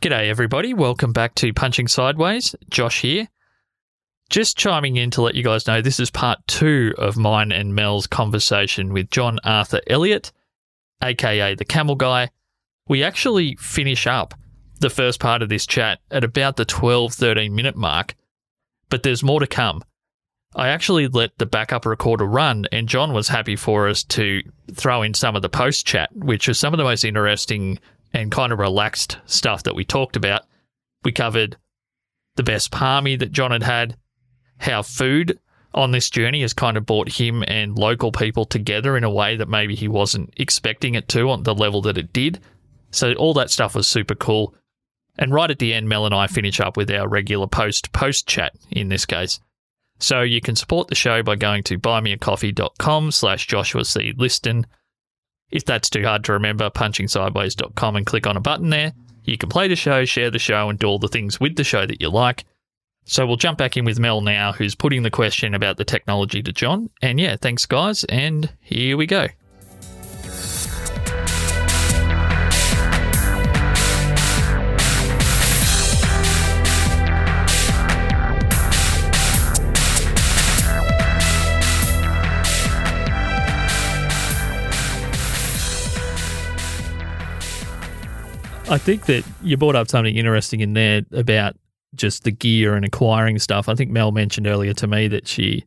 G'day, everybody. Welcome back to Punching Sideways. Josh here. Just chiming in to let you guys know this is part two of mine and Mel's conversation with John Arthur Elliott, aka the Camel Guy. We actually finish up the first part of this chat at about the 12 13 minute mark, but there's more to come. I actually let the backup recorder run, and John was happy for us to throw in some of the post chat, which is some of the most interesting and kind of relaxed stuff that we talked about. We covered the best palmy that John had had, how food on this journey has kind of brought him and local people together in a way that maybe he wasn't expecting it to on the level that it did. So all that stuff was super cool. And right at the end, Mel and I finish up with our regular post post chat in this case. So you can support the show by going to buymeacoffee.com slash Joshua C. Liston. If that's too hard to remember, punchingsideways.com and click on a button there. You can play the show, share the show, and do all the things with the show that you like. So we'll jump back in with Mel now, who's putting the question about the technology to John. And yeah, thanks, guys. And here we go. I think that you brought up something interesting in there about just the gear and acquiring stuff. I think Mel mentioned earlier to me that she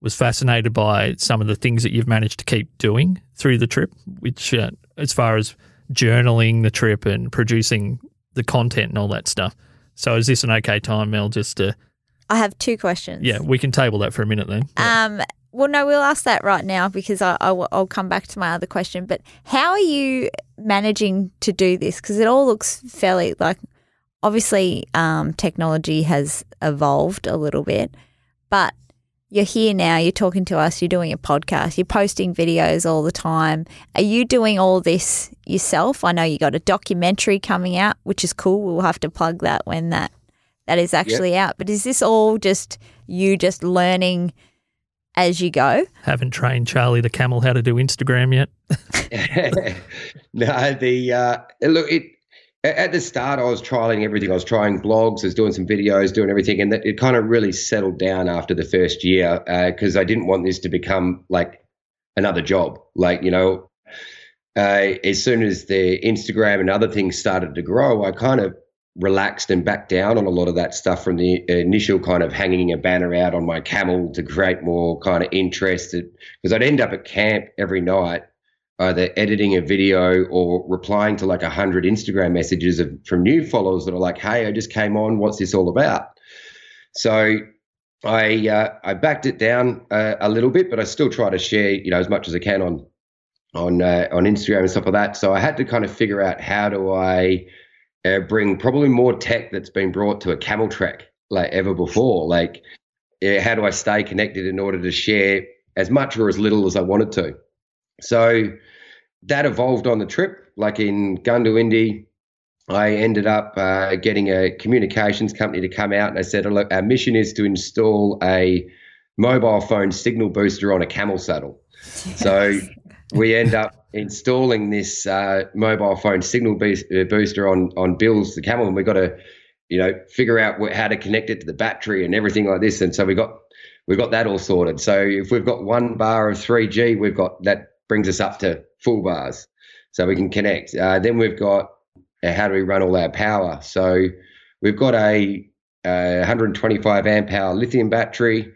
was fascinated by some of the things that you've managed to keep doing through the trip, which, uh, as far as journaling the trip and producing the content and all that stuff. So, is this an okay time, Mel, just to. I have two questions. Yeah, we can table that for a minute then. Yeah. Um, well, no, we'll ask that right now because I, I, will come back to my other question. But how are you managing to do this? Because it all looks fairly like obviously um, technology has evolved a little bit, but you're here now, you're talking to us, you're doing a podcast, you're posting videos all the time. Are you doing all this yourself? I know you got a documentary coming out, which is cool. We'll have to plug that when that that is actually yep. out. But is this all just you just learning – as you go. Haven't trained Charlie the camel how to do Instagram yet. no, the uh, look it at the start, I was trialing everything. I was trying blogs, I was doing some videos, doing everything, and that it kind of really settled down after the first year because uh, I didn't want this to become like another job. Like you know, uh, as soon as the Instagram and other things started to grow, I kind of relaxed and backed down on a lot of that stuff from the initial kind of hanging a banner out on my camel to create more kind of interest because I'd end up at camp every night either editing a video or replying to like a hundred Instagram messages of, from new followers that are like, "Hey, I just came on. What's this all about?" So I uh, I backed it down uh, a little bit, but I still try to share you know as much as I can on on uh, on Instagram and stuff like that. So I had to kind of figure out how do I uh, bring probably more tech that's been brought to a camel track like ever before. Like, yeah, how do I stay connected in order to share as much or as little as I wanted to? So that evolved on the trip. Like in Goondiwindi, I ended up uh, getting a communications company to come out and I said, look, our mission is to install a mobile phone signal booster on a camel saddle. So we end up installing this uh, mobile phone signal uh, booster on on Bill's the camel, and we got to you know figure out how to connect it to the battery and everything like this. And so we got we got that all sorted. So if we've got one bar of 3G, we've got that brings us up to full bars, so we can connect. Uh, then we've got uh, how do we run all our power? So we've got a, a 125 amp hour lithium battery,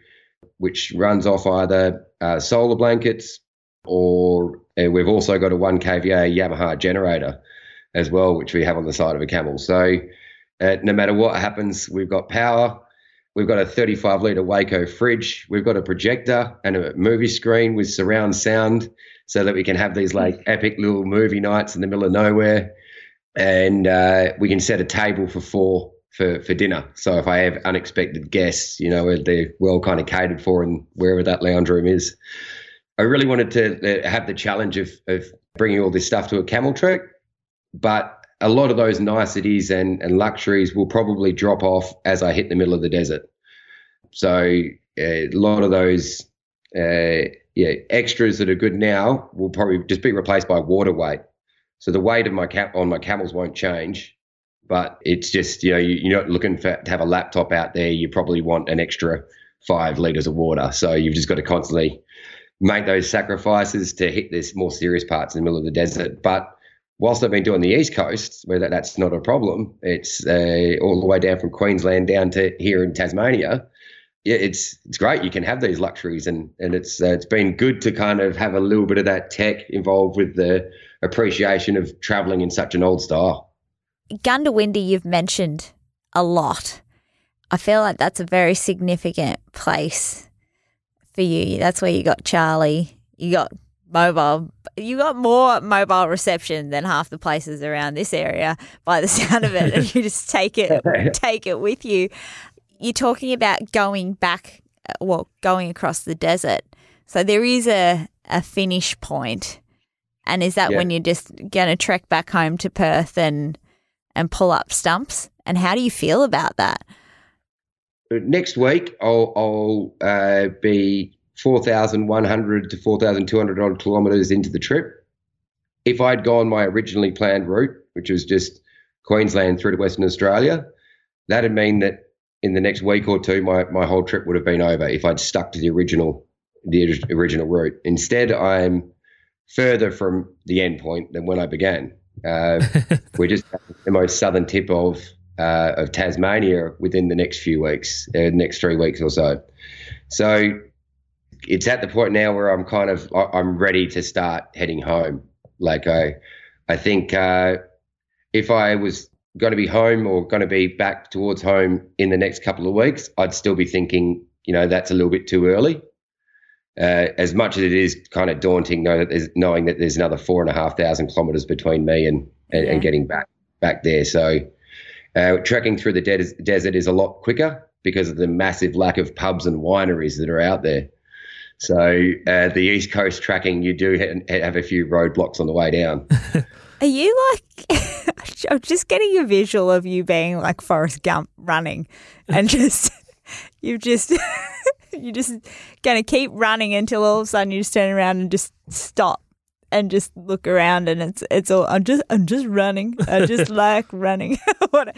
which runs off either uh, solar blankets or we've also got a 1 kVA Yamaha generator as well, which we have on the side of a camel. So uh, no matter what happens, we've got power. We've got a 35 litre Waeco fridge. We've got a projector and a movie screen with surround sound so that we can have these like epic little movie nights in the middle of nowhere. And uh, we can set a table for four for, for dinner. So if I have unexpected guests, you know, they're well kind of catered for in wherever that lounge room is. I really wanted to uh, have the challenge of, of bringing all this stuff to a camel trek, but a lot of those niceties and, and luxuries will probably drop off as I hit the middle of the desert. So uh, a lot of those uh, yeah extras that are good now will probably just be replaced by water weight. So the weight of my cap on my camels won't change, but it's just you know you're not looking for to have a laptop out there. You probably want an extra five liters of water, so you've just got to constantly make those sacrifices to hit this more serious parts in the middle of the desert. But whilst I've been doing the East Coast, where that, that's not a problem, it's uh, all the way down from Queensland down to here in Tasmania. Yeah, it's it's great. You can have these luxuries, and and it's uh, it's been good to kind of have a little bit of that tech involved with the appreciation of traveling in such an old style. Goondiwindi, you've mentioned a lot. I feel like that's a very significant place for you. That's where you got Charlie. You got mobile. You got more mobile reception than half the places around this area, by the sound of it. and you just take it, take it with you. You're talking about going back, uh, well, going across the desert. So there is a a finish point, and is that Yeah. when you're just going to trek back home to Perth and and pull up stumps? And how do you feel about that? Next week I'll, I'll uh, be 4,100 to 4,200 odd kilometres into the trip. If I'd gone my originally planned route, which was just Queensland through to Western Australia, that'd mean that in the next week or two, my, my whole trip would have been over if I'd stuck to the original the original route. Instead, I'm further from the end point than when I began. Uh, we're just at the most southern tip of uh, of Tasmania within the next few weeks, uh, next three weeks or so. So it's at the point now where I'm kind of I'm ready to start heading home. Like I, I think uh, if I was going to be home or going to be back towards home in the next couple of weeks, I'd still be thinking, you know, that's a little bit too early. Uh, as much as it is kind of daunting, know that there's, knowing that there's another four and a half thousand kilometres between me and, and, Yeah. and getting back back there. So uh, trekking through the de- desert is a lot quicker because of the massive lack of pubs and wineries that are out there. So uh, the East Coast tracking, you do ha- have a few roadblocks on the way down. Are you like? I'm just getting a visual of you being like Forrest Gump running, and just you've just you're just gonna keep running until all of a sudden you just turn around and just stop and just look around, and it's it's all I'm just I'm just running. I just like running. what?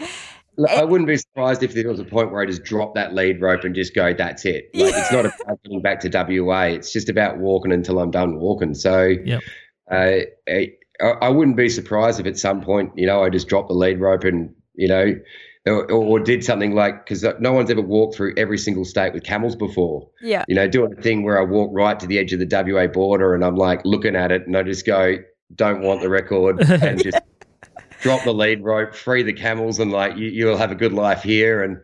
Look, I wouldn't be surprised if there was a point where I just drop that lead rope and just go, that's it. Like, It's not about getting back to WA. It's just about walking until I'm done walking. So Yep. uh, I, I wouldn't be surprised if at some point, you know, I just drop the lead rope and, you know, or, or did something like, because no one's ever walked through every single state with camels before. Yeah. You know, doing a thing where I walk right to the edge of the WA border and I'm like looking at it and I just go, don't want the record and just drop the lead rope, free the camels, and like you, you'll have a good life here, and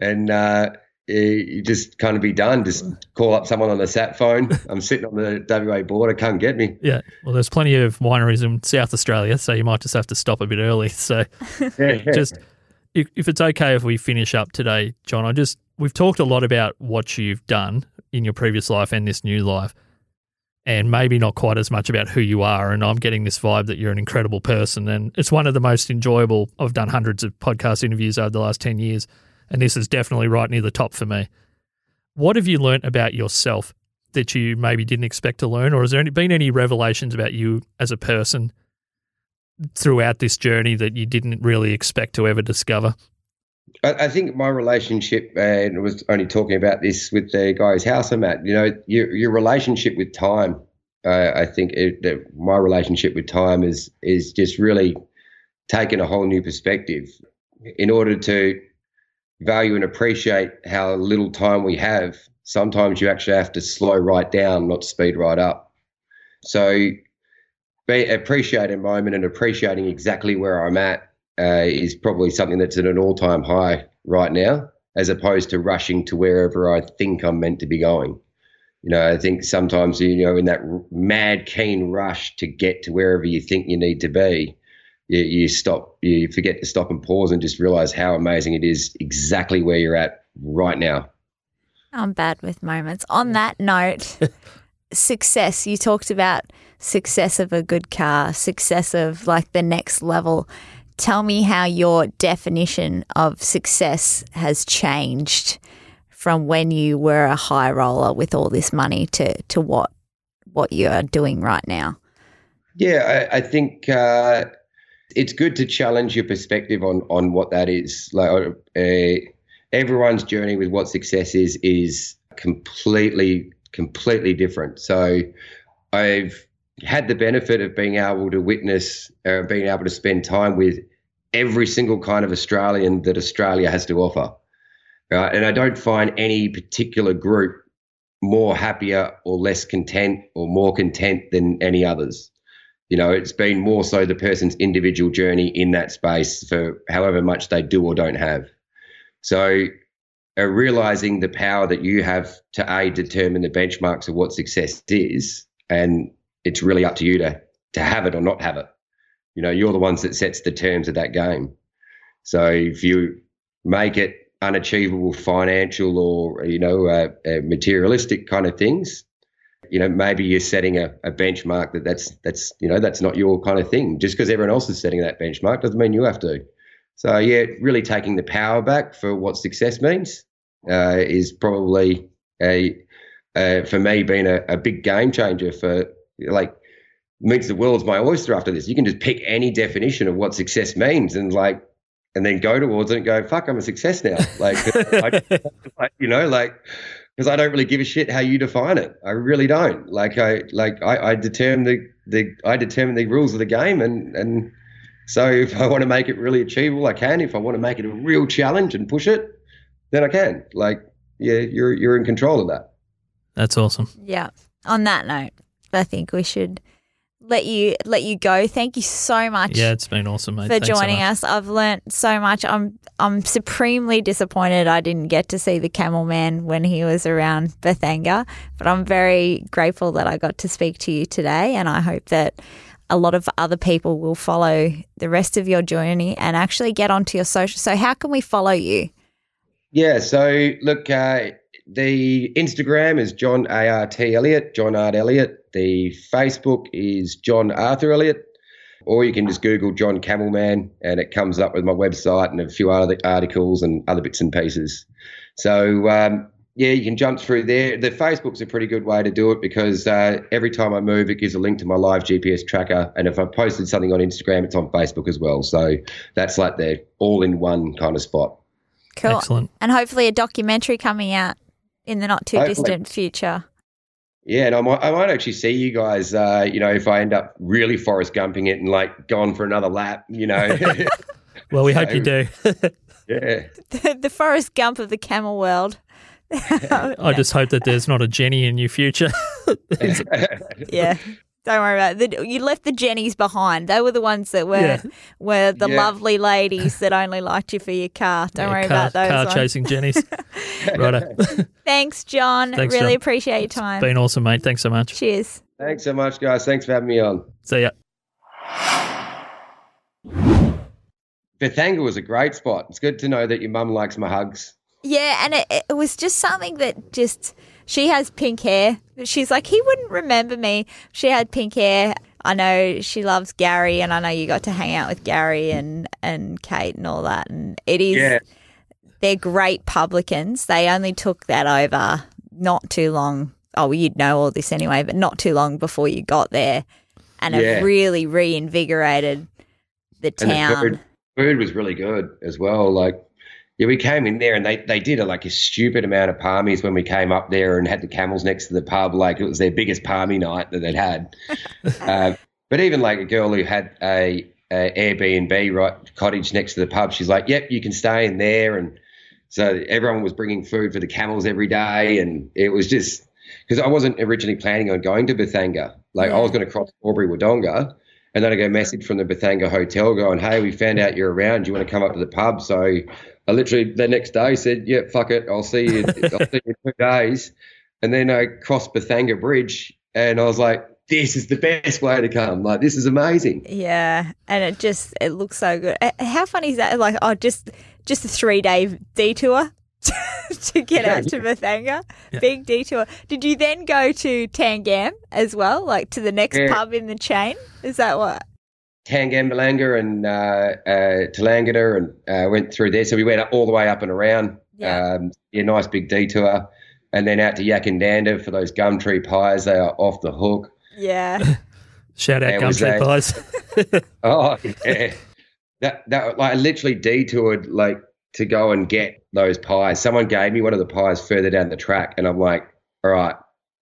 and uh, you- you just kind of be done. Just call up someone on the sat phone. I'm sitting on the WA border, come get me. Yeah, well, there's plenty of wineries in South Australia, so you might just have to stop a bit early. So, just if, if it's okay if we finish up today, John, I just we've talked a lot about what you've done in your previous life and this new life, and maybe not quite as much about who you are. And I'm getting this vibe that you're an incredible person, and it's one of the most enjoyable. I've done hundreds of podcast interviews over the last ten years, and this is definitely right near the top for me. What have you learnt about yourself that you maybe didn't expect to learn, or has there been any revelations about you as a person throughout this journey that you didn't really expect to ever discover? I, think my relationship, and I was only talking about this with the guy's house I'm at. You know, your your relationship with time. Uh, I think it, that my relationship with time is is just really taken a whole new perspective. In order to value and appreciate how little time we have, sometimes you actually have to slow right down, not speed right up. So, appreciating a moment and appreciating exactly where I'm at uh, is probably something that's at an all-time high right now, as opposed to rushing to wherever I think I'm meant to be going. You know, I think sometimes you know in that mad keen rush to get to wherever you think you need to be, you, you stop, you forget to stop and pause and just realize how amazing it is exactly where you're at right now. I'm bad with moments. On that note, success. You talked about success of a good car, success of like the next level. Tell me how your definition of success has changed from when you were a high roller with all this money to to what what you are doing right now. Yeah, I, I think uh, it's good to challenge your perspective on on what that is. Like uh, everyone's journey with what success is is completely completely different. So I've had the benefit of being able to witness, uh, being able to spend time with every single kind of Australian that Australia has to offer. Right? And I don't find any particular group more happier or less content or more content than any others. You know, it's been more so the person's individual journey in that space for however much they do or don't have. So, uh, realizing the power that you have to a determine the benchmarks of what success is, and it's really up to you to to have it or not have it. You know, you're the ones that sets the terms of that game. So if you make it unachievable financial or you know uh, uh, materialistic kind of things, you know maybe you're setting a, a benchmark that that's that's you know that's not your kind of thing. Just because everyone else is setting that benchmark doesn't mean you have to. So yeah, really taking the power back for what success means uh, is probably a uh, for me been a, a big game changer for like means the world's my oyster after this. You can just pick any definition of what success means and like, and then go towards it and go, fuck, I'm a success now. Like, I, you know, like, because I don't really give a shit how you define it. I really don't. Like, I like I, I determine the the I determine the rules of the game, and and so if I want to make it really achievable, I can. If I want to make it a real challenge and push it, then I can. Like, yeah, you're you're in control of that. That's awesome. Yeah. On that note, I think we should let you let you go. Thank you so much. Yeah, it's been awesome, mate. For Thanks joining so us, I've learnt so much. I'm I'm supremely disappointed I didn't get to see the Camel Man when he was around Bethanga, but I'm very grateful that I got to speak to you today, and I hope that a lot of other people will follow the rest of your journey and actually get onto your social. So, how can we follow you? Yeah, so look, uh, the Instagram is John ART Elliott, John Art Elliott. The Facebook is John Arthur Elliott, or you can just Google John Camelman and it comes up with my website and a few other articles and other bits and pieces. So, um, yeah, you can jump through there. The Facebook's a pretty good way to do it because uh, every time I move, it gives a link to my live GPS tracker. And if I posted something on Instagram, it's on Facebook as well. So that's like the all in one kind of spot. Cool. Excellent. And hopefully, a documentary coming out in the not too Hopefully. distant future. Yeah, and I might, I might actually see you guys. Uh, you know, if I end up really forest Gumping it and like going for another lap, you know. Well, we hope you do. yeah. The, the Forrest Gump of the camel world. I just hope that there's not a Jenny in your future. yeah. Don't worry about it. The, you left the Jennies behind. They were the ones that were Yeah. were the Yeah. lovely ladies that only liked you for your car. Don't Yeah, worry car, about those Car ones. chasing Jennies. Righto. Thanks, John. Thanks, really John. appreciate your time. Been awesome, mate. Thanks so much. Cheers. Thanks so much, guys. Thanks for having me on. See ya. Bethanga was a great spot. It's good to know that your mum likes my hugs. Yeah, and it, it was just something that just she has pink hair. She's like he wouldn't remember me. She had pink hair. I know she loves Gary, and I know you got to hang out with Gary and and Kate and all that. And it is Yeah. they're great publicans. They only took that over not too long. Oh, well, you'd know all this anyway, but not too long before you got there, and Yeah. have really reinvigorated the And the town. food, food was really good as well. Like, yeah, we came in there and they, they did a, like a stupid amount of palmies when we came up there and had the camels next to the pub. Like it was their biggest palmy night that they'd had. uh, but even like a girl who had a, a Airbnb right cottage next to the pub, she's like, "Yep, you can stay in there." And so everyone was bringing food for the camels every day, and it was just because I wasn't originally planning on going to Bethanga. Like I was going to cross Albury Wodonga, and then I get a message from the Bethanga hotel going, "Hey, we found out you're around. Do you want to come up to the pub?" So I literally the next day said, "Yeah, fuck it. I'll see you. I'll see you in two days." And then I crossed Bethanga Bridge, and I was like, "This is the best way to come. Like this is amazing." Yeah, and it just it looks so good. How funny is that? Like, oh, just just a three day detour to get out to Bethanga. Yeah. Big detour. Did you then go to Tangam as well, like to the next Yeah. pub in the chain? Is that what? Tangambalanga and uh, uh, Tallangatta and uh, went through there. So we went all the way up and around. Yeah. Um, yeah, nice big detour. And then out to Yackandandah for those gum tree pies. They are off the hook. Yeah, Shout out gum tree Pies. Oh yeah, that that like I literally detoured like to go and get those pies. Someone gave me one of the pies further down the track, and I'm like, all right,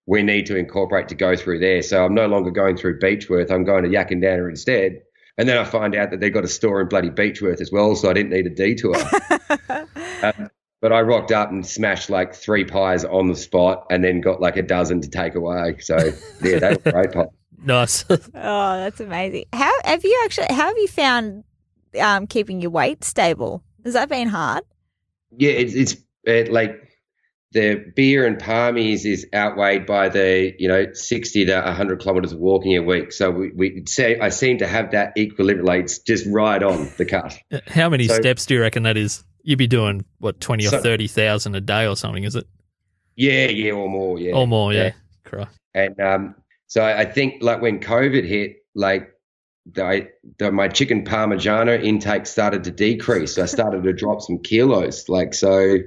we need to incorporate to go through there. So I'm no longer going through Beechworth. I'm going to Yackandandah instead. And then I find out that they've got a store in bloody Beechworth as well, so I didn't need a detour. um, but I rocked up and smashed like three pies on the spot, and then got like a dozen to take away. So yeah, they were great pies. nice. Oh, that's amazing. How have you actually? How have you found um, keeping your weight stable? Has that been hard? Yeah, it's it's it, like the beer and palmies is outweighed by the you know sixty to hundred kilometers of walking a week. So we, we say I seem to have that equilibrium. Like it's just right on the cut. How many So- steps do you reckon that is? You'd be doing what twenty or So- thirty thousand a day or something, is it? Yeah, yeah, or more. Yeah, or more? Yeah. yeah. And um, so I think like when COVID hit, like the, I, the, my chicken parmigiano intake started to decrease. So I started to drop some kilos. Like so,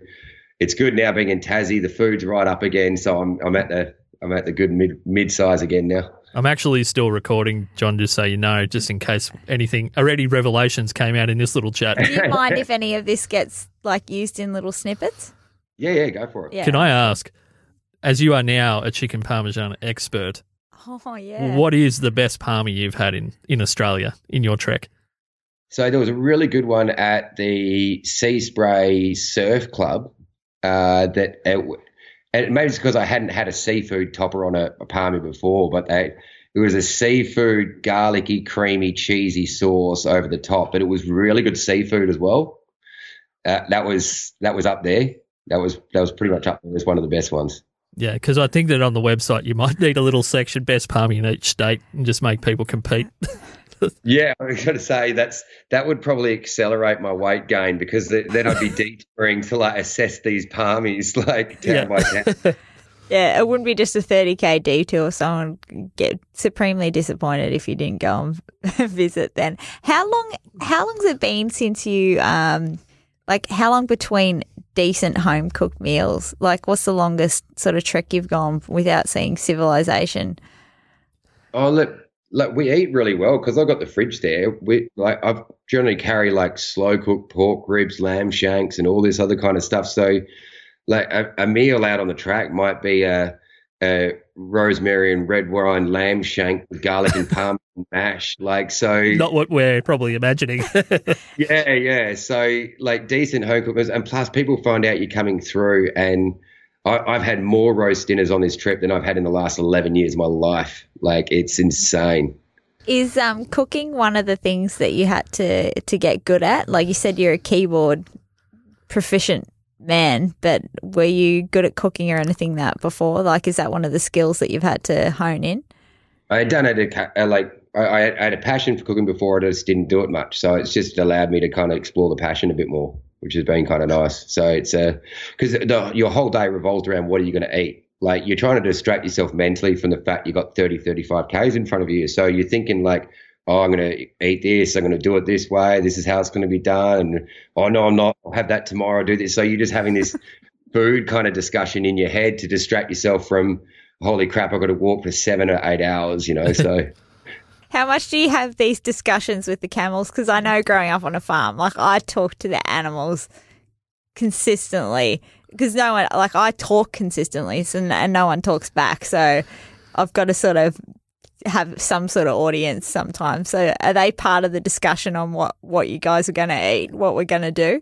it's good now being in Tassie. The food's right up again, so I'm I'm at the I'm at the good mid mid size again now. I'm actually still recording, John, just so you know, just in case anything already revelations came out in this little chat. Do you mind if any of this gets like used in little snippets? Yeah, yeah, go for it. Yeah. Can I ask, as you are now a chicken parmesan expert, Oh yeah. what is the best palmy you've had in, in Australia in your trek? So there was a really good one at the Sea Spray Surf Club. Uh, that it, and maybe it's because I hadn't had a seafood topper on a, a palmy before, but they, it was a seafood garlicky, creamy, cheesy sauce over the top. But it was really good seafood as well. Uh, that was that was up there. That was that was pretty much up there as one of the best ones. Yeah, because I think that on the website you might need a little section best palmy in each state and just make people compete. Yeah, I was going to say that's that would probably accelerate my weight gain because th- then I'd be detouring to like assess these palmies like town Yeah. by town. Yeah, it wouldn't be just a 30k detour. Someone would get supremely disappointed if you didn't go and visit. Then, how long? How long's it been since you um, like? How long between decent home cooked meals? Like, what's the longest sort of trek you've gone without seeing civilization? Oh, look, look, we eat really well because I've got the fridge there. We like I generally carry like slow cooked pork ribs, lamb shanks, and all this other kind of stuff. So, like a, a meal out on the track might be a, a rosemary and red wine lamb shank with garlic and parmesan mash. Like so, Not what we're probably imagining. Yeah, yeah. So like decent home cookers, and plus people find out you're coming through, and I, I've had more roast dinners on this trip than I've had in the last eleven years of my life. Like it's insane. Is um, cooking one of the things that you had to to get good at? Like you said, you're a keyboard proficient man, but were you good at cooking or anything that before? Like, is that one of the skills that you've had to hone in? I had done it a, uh, like I, I had- I had a passion for cooking before. I just didn't do it much, so it's just allowed me to kind of explore the passion a bit more, which has been kind of nice. So it's uh because your whole day revolves around what are you going to eat. Like you're trying to distract yourself mentally from the fact you've got 30, 35 Ks in front of you. So you're thinking like, oh, I'm going to eat this. I'm going to do it this way. This is how it's going to be done. And oh, no, I'm not. I'll have that tomorrow. I'll do this. So you're just having this food kind of discussion in your head to distract yourself from, holy crap, I've got to walk for seven or eight hours, you know? So. How much do you have these discussions with the camels? Because I know growing up on a farm, like I talk to the animals consistently because no one, like I talk consistently, so, and no one talks back. So I've got to sort of have some sort of audience sometimes. So are they part of the discussion on what what you guys are going to eat, what we're going to do?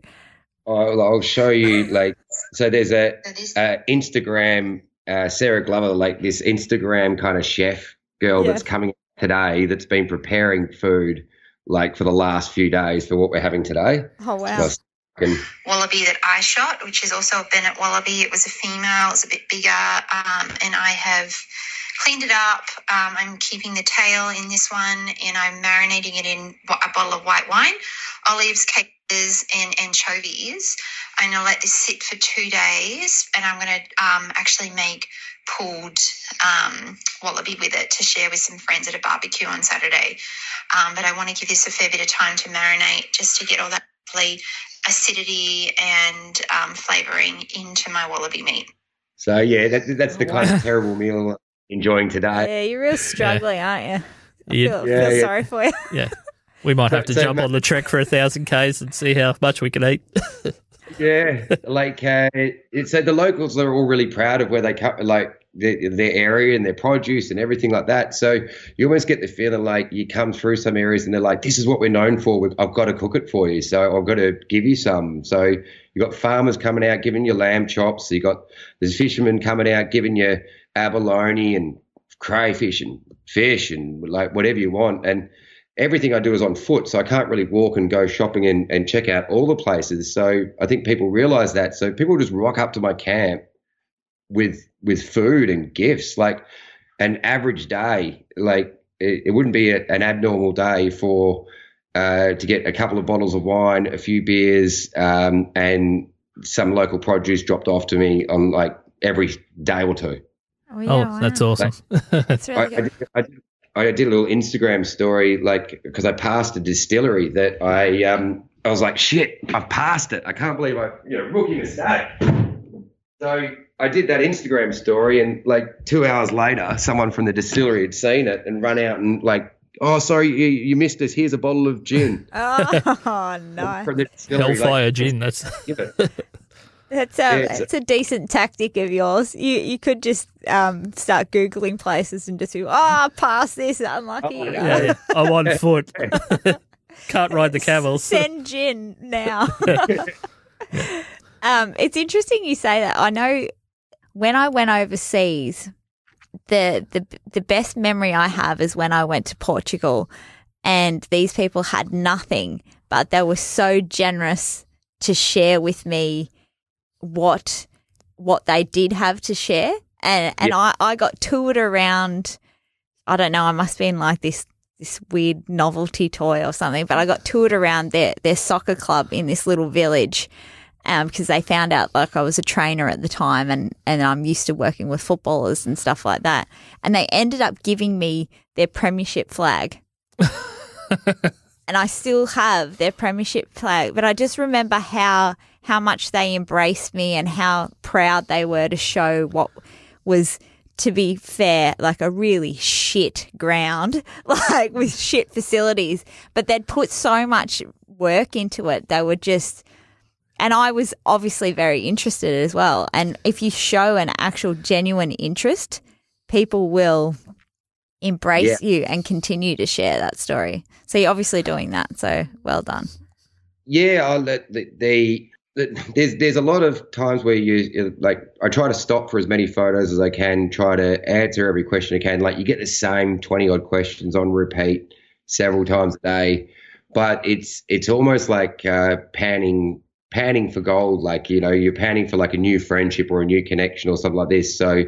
I'll, I'll show you like so there's a, a Instagram uh, Sarah Glover like this Instagram kind of chef girl Yeah. that's coming today that's been preparing food like for the last few days for what we're having today. Oh wow! So and wallaby that I shot, which is also a Bennett wallaby. It was a female, it's a bit bigger, um, and I have cleaned it up. Um, I'm keeping the tail in this one, and I'm marinating it in a bottle of white wine, olives, capers, and anchovies. And I'm gonna let this sit for two days, and I'm gonna um, actually make pulled um, wallaby with it to share with some friends at a barbecue on Saturday. Um, but I want to give this a fair bit of time to marinate just to get all that lovely acidity and um, flavoring into my wallaby meat. so yeah, that, that's the kind of terrible meal I'm enjoying today. Yeah, you're real struggling, aren't you? I feel, Yeah, feel yeah. sorry for you. yeah. We might have to So- jump so- on the trek for a thousand k's and see how much we can eat. Yeah, like uh, it's so the locals are all really proud of where they come, like their, their area and their produce and everything like that. So you almost get the feeling like you come through some areas and they're like, "This is what we're known for. We've, I've got to cook it for you, so I've got to give you some." So you've got farmers coming out giving you lamb chops. You've got there's fishermen coming out giving you abalone and crayfish and fish and like whatever you want and everything I do is on foot, so I can't really walk and go shopping and, and check out all the places. So I think people realize that. So people just rock up to my camp with with food and gifts, like an average day. Like it, it wouldn't be a, an abnormal day for uh, to get a couple of bottles of wine, a few beers, um, and some local produce dropped off to me on like every day or two. Oh, Oh, wow. that's awesome. That's really I, I, good. did, I, did, I did a little Instagram story, like because I passed a distillery that I um I was like, shit, I've passed it. I can't believe I you know rookie mistake. So I did that Instagram story, and like two hours later, someone from the distillery had seen it and run out and like, oh, sorry, you, you missed us. Here's a bottle of gin Oh no, from the distillery. Hellfire like, gin. That's that's a Yeah, it's a- a decent tactic of yours. You you could just um start googling places and just be, oh, pass this, unlucky. Oh, you yeah, yeah. I'm on foot. Can't ride the camels. Send gin now. um, it's interesting you say that. I know when I went overseas, the the the best memory I have is when I went to Portugal, and these people had nothing, but they were so generous to share with me what what they did have to share, and and I I got toured around. I don't know. I must have been like this this weird novelty toy or something, but I got toured around their their soccer club in this little village. Um, because they found out like I was a trainer at the time and, and I'm used to working with footballers and stuff like that. And they ended up giving me their premiership flag. and I still have their premiership flag, but I just remember how how much they embraced me and how proud they were to show what was to be fair, like a really shit ground, like with shit facilities, but they'd put so much work into it. They were just, and I was obviously very interested as well. And if you show an actual genuine interest, people will embrace you and continue to share that story. So you're obviously doing that. So well done. Yeah, the, the, the there's there's a lot of times where you like I try to stop for as many photos as I can, try to answer every question I can. Like you get the same twenty odd questions on repeat several times a day, but it's it's almost like uh, panning panning for gold. Like you know you're panning for like a new friendship or a new connection or something like this. So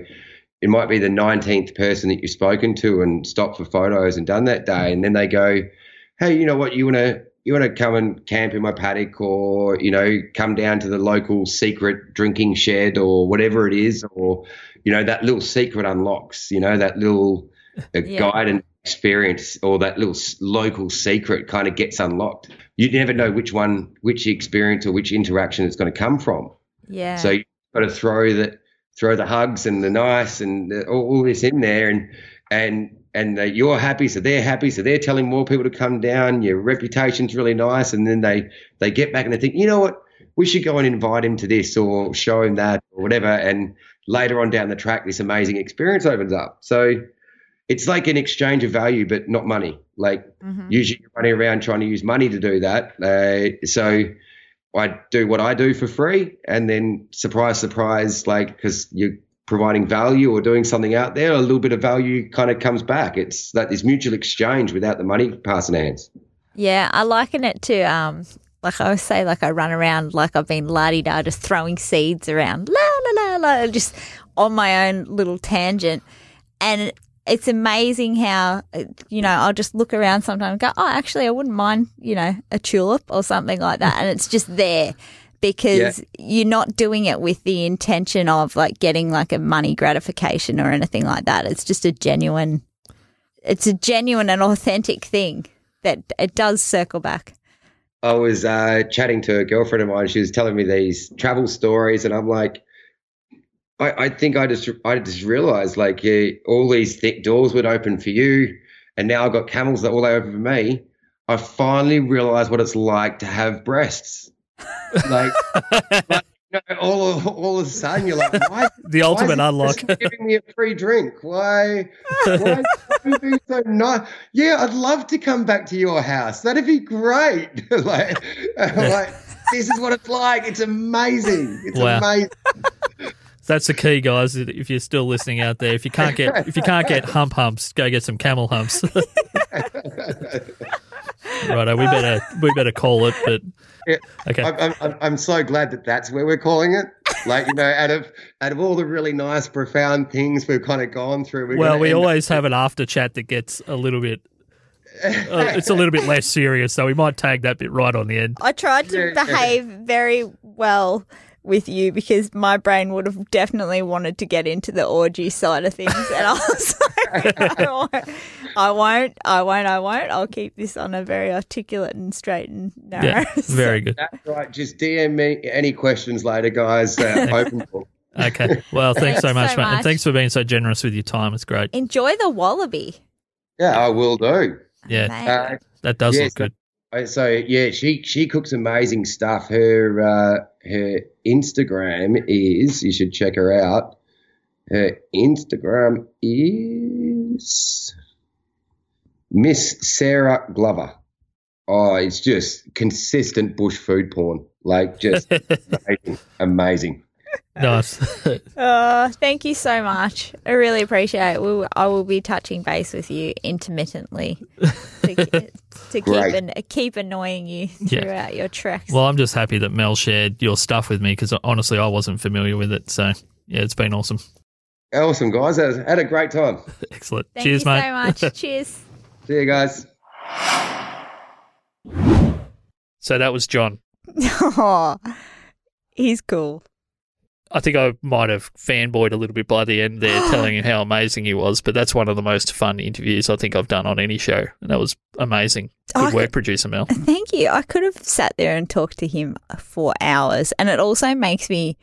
it might be the 19th person that you've spoken to and stopped for photos and done that day, and then they go, "Hey, you know what? You want to you want to come and camp in my paddock, or you know, come down to the local secret drinking shed, or whatever it is, or you know, that little secret unlocks. You know, that little Yeah. guide and experience, or that little local secret kind of gets unlocked. You never know which one, which experience or which interaction it's going to come from. Yeah. So you've got to throw the throw the hugs and the nice and the, all, all this in there, and and and uh, you're happy, so they're happy, so they're telling more people to come down. Your reputation's really nice, and then they they get back and they think, you know what, we should go and invite him to this or show him that or whatever. And later on down the track, this amazing experience opens up. So it's like an exchange of value, but not money. Like Mhm. usually you're running around trying to use money to do that. Uh, so I do what I do for free, and then surprise, surprise, like because you're providing value or doing something out there, a little bit of value kind of comes back. It's that this mutual exchange without the money passing hands. Yeah, I liken it to um like I always say, like I run around like I've been la di da, just throwing seeds around, la la la la, just on my own little tangent, and it's amazing how uh, you know I'll just look around sometimes and go, oh, actually, I wouldn't mind you know a tulip or something like that, and it's just there because you're not doing it with the intention of like getting like a money gratification or anything like that. It's just a genuine, it's a genuine and authentic thing that it does circle back. I was uh, chatting to a girlfriend of mine. She was telling me these travel stories, and I'm like, I, I think I just I just realized like yeah, all these th- doors would open for you. and now I've got camels that all over me. I finally realized what it's like to have breasts. Like, like you know, all of, all of a sudden you're like, why? The ultimate unlock. giving me a free drink? Why? Why is you being so nice? Yeah, I'd love to come back to your house. That'd be great. like, like this is what it's like. It's amazing. It's Wow. amazing. That's the key, guys. If you're still listening out there, if you can't get if you can't get hump humps, go get some camel humps. Righto, we better we better call it. But Yeah. okay, I'm, I'm, I'm so glad that that's where we're calling it. Like you know, out of out of all the really nice, profound things we've kind of gone through, we're well, we end up- always have an after chat that gets a little bit. Uh, it's a little bit less serious, so we might tag that bit right on the end. I tried to behave very well with you because my brain would have definitely wanted to get into the orgy side of things, and I was like, I won't, I won't, I won't, I won't. I'll keep this on a very articulate and straight and narrow. Yeah, very good. That's right. Just DM me any questions later, guys. Uh, open book. Okay, well, thanks, so much, so mate, and thanks for being so generous with your time. It's great. Enjoy the wallaby. Yeah, I will do. Yeah, Uh, that does yes, look good. So yeah, she she cooks amazing stuff. Her uh, her Instagram is you should check her out. Her Instagram is Miss Sarah Glover. Oh, it's just consistent bush food porn. Like just amazing, amazing. Nice. Uh, thank you so much. I really appreciate it. We'll, I will be touching base with you intermittently to, to keep an, keep annoying you Yeah. throughout your treks. well, I'm just happy that Mel shared your stuff with me because honestly, I wasn't familiar with it. So yeah, it's been awesome. Awesome, guys. I had a great time. Excellent. Thank Cheers, you mate. so much. Cheers. See you guys. so that was John. oh, he's cool. I think I might have fanboyed a little bit by the end there, telling him how amazing he was. But that's one of the most fun interviews I think I've done on any show, and that was amazing. Good I work, producer Mel. Thank you. I could have sat there and talked to him for hours, and it also makes me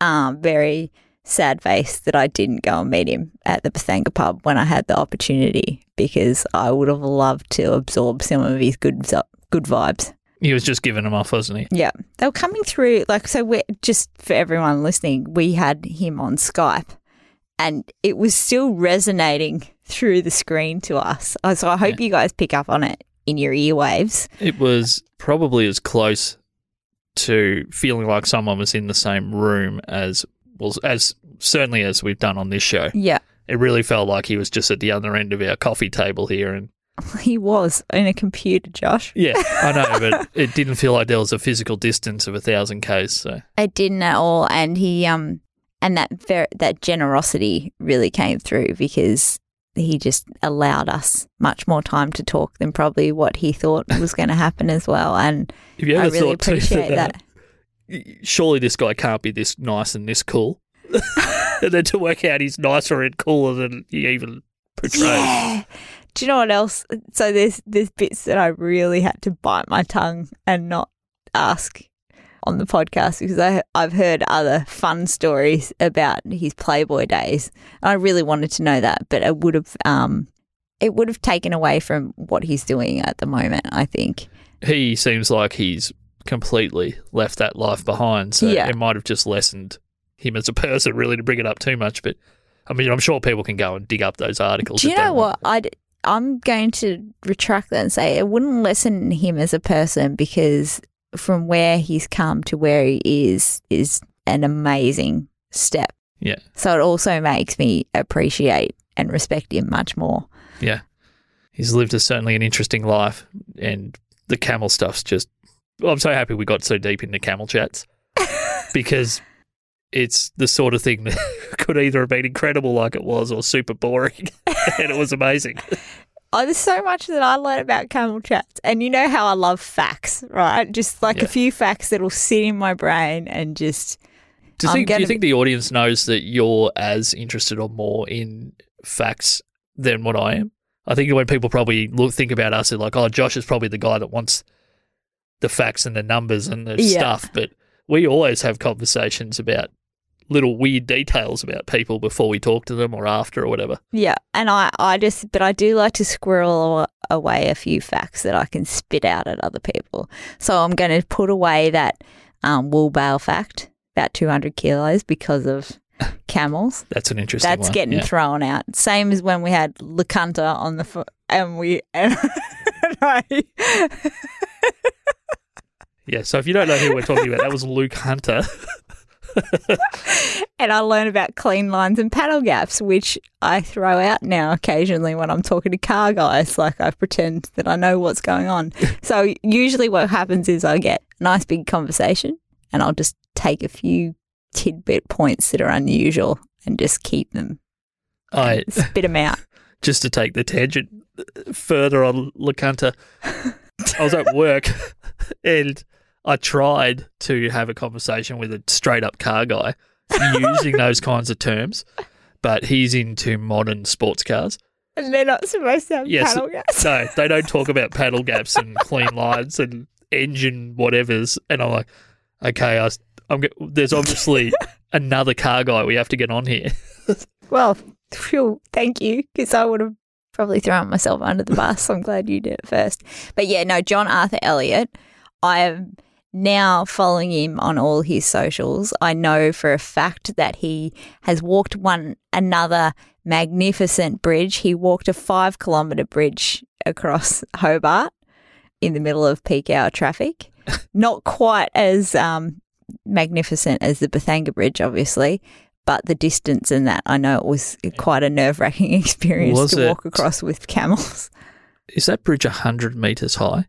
um, very sad face that I didn't go and meet him at the Bethanga pub when I had the opportunity because I would have loved to absorb some of his good good vibes. He was just giving them off, wasn't he? Yeah, they were coming through. Like, so we're just for everyone listening, we had him on Skype, and it was still resonating through the screen to us. So I hope you guys pick up on it in your earwaves. It was probably as close to feeling like someone was in the same room as well as certainly as we've done on this show. Yeah, It really felt like he was just at the other end of our coffee table here, and he was in a computer, Josh. yeah, I know, but it didn't feel like there was a physical distance of a thousand k's. So It didn't at all, and he um and that ver- that generosity really came through because he just allowed us much more time to talk than probably what he thought was going to happen as well. And have you I really thought too appreciate uh, that. surely this guy can't be this nice and this cool. and then to work out he's nicer and cooler than he even portrays. Yeah. Do you know what else? So there's there's bits that I really had to bite my tongue and not ask on the podcast because I I've heard other fun stories about his Playboy days. I really wanted to know that, but it would have um it would have taken away from what he's doing at the moment. I think. He seems like he's completely left that life behind. So Yeah. it might have just lessened him as a person, really, to bring it up too much. But I mean, I'm sure people can go and dig up those articles. Do you know what? I'd, I'm going to retract that and say it wouldn't lessen him as a person because from where he's come to where he is is an amazing step. Yeah. So it also makes me appreciate and respect him much more. Yeah. He's lived a, certainly an interesting life, and the camel stuff's just. Well, I'm so happy we got so deep into camel chats because it's the sort of thing that could either have been incredible, like it was, or super boring, and it was amazing. Oh, there's so much that I learn about camel chats. And you know how I love facts, right? Just like Yeah. a few facts that'll sit in my brain and just Do you, think, do you think the audience knows that you're as interested or more in facts than what I am? I think when people probably look think about us, they're like, "Oh, Josh is probably the guy that wants the facts and the numbers and the Yeah. stuff." But we always have conversations about little weird details about people before we talk to them or after or whatever. Yeah, and I, I just, but I do like to squirrel away a few facts that I can spit out at other people. So I'm going to put away that um, wool bale fact, about 200 kilos because of camels. That's an interesting That's one. getting Yeah. thrown out. Same as when we had LeCunta on the foot, and we, and I, yeah. So if you don't know who we're talking about, that was Luke Hunter. and I learn about clean lines and paddle gaps, which I throw out now occasionally when I'm talking to car guys. Like I pretend that I know what's going on. so usually what happens is I get a nice big conversation and I'll just take a few tidbit points that are unusual and just keep them, I spit them out. just to take the tangent further on LeCunta, I was at work and I tried to have a conversation with a straight up car guy using those kinds of terms, but he's into modern sports cars. And they're not supposed to have Yes. paddle gaps. No, they don't talk about paddle gaps and clean lines and engine whatevers. And I'm like, okay, I, am there's obviously another car guy we have to get on here. Well, phew, thank you, because I would have probably thrown myself under the bus. I'm glad you did it first. But yeah, no, John Arthur Elliott, I am now following him on all his socials. I know for a fact that he has walked one another magnificent bridge. He walked a five kilometre bridge across Hobart in the middle of peak hour traffic. Not quite as um, magnificent as the Bethanga Bridge, obviously, but the distance and that I know it was quite a nerve wracking experience Was to it? walk across with camels. Is that bridge 100 metres high?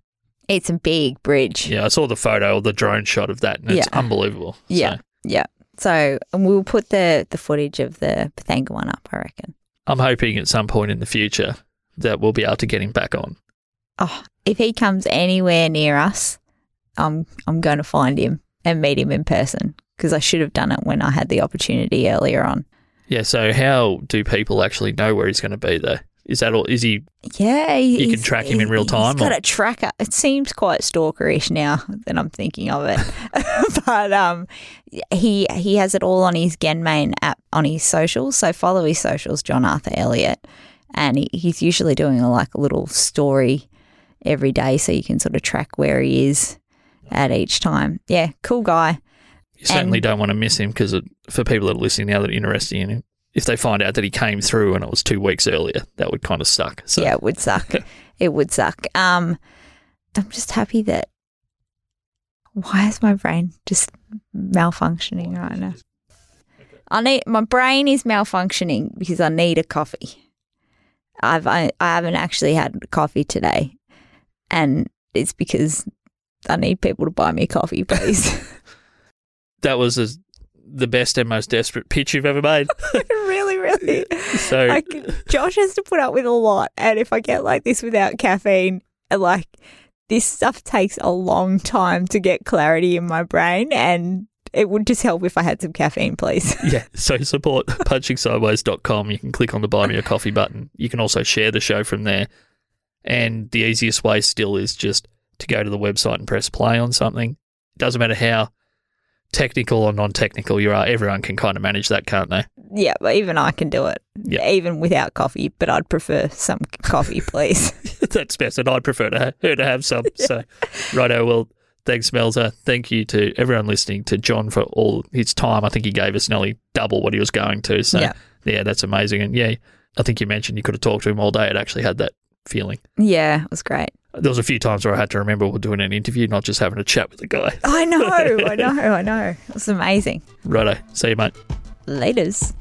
It's a big bridge. Yeah, I saw the photo or the drone shot of that, and it's Yeah. unbelievable. So, Yeah. Yeah. So and we'll put the, the footage of the Bethanga one up, I reckon. I'm hoping at some point in the future that we'll be able to get him back on. Oh, if he comes anywhere near us, I'm I'm going to find him and meet him in person because I should have done it when I had the opportunity earlier on. Yeah, so how do people actually know where he's going to be, though? Is that all? Is he? Yeah, You can track him in real he's time, got or- a tracker. It seems quite stalkerish now that I'm thinking of it, but um, he he has it all on his Garmin app on his socials. So follow his socials, John Arthur Elliott, and he, he's usually doing a, like a little story every day, so you can sort of track where he is at each time. Yeah, cool guy. You certainly And- don't want to miss him because for people that are listening now that are interested in him, if they find out that he came through and it was two weeks earlier, that would kind of suck. So yeah, it would suck. it would suck. Um, I'm just happy that. Why is my brain just malfunctioning right now? I need my brain is malfunctioning because I need a coffee. I've I, I haven't actually had coffee today, and it's because I need people to buy me coffee, please. that was as the best and most desperate pitch you've ever made. really, really. So like Josh has to put up with a lot, and if I get like this without caffeine, and, like this stuff takes a long time to get clarity in my brain, and it would just help if I had some caffeine, please. yeah, so support punchingsideways.com. You can click on the buy me a coffee button. You can also share the show from there. And the easiest way still is just to go to the website and press play on something. It doesn't matter how technical or non-technical you are, uh, everyone can kind of manage that, can't they? yeah, but even I can do it, Yeah. even without coffee. But I'd prefer some coffee, please. That's best, and I'd prefer to ha- her to have some. So, righto. Well, thanks, Melza. Thank you to everyone listening, to John for all his time. I think he gave us nearly double what he was going to. So, Yeah. yeah, that's amazing. And yeah, I think you mentioned you could have talked to him all day. It actually had that feeling. yeah, it was great. There was a few times where I had to remember we're doing an interview, not just having a chat with the guy. I know, I know, I know. It was amazing. Righto. See you, mate. Laters.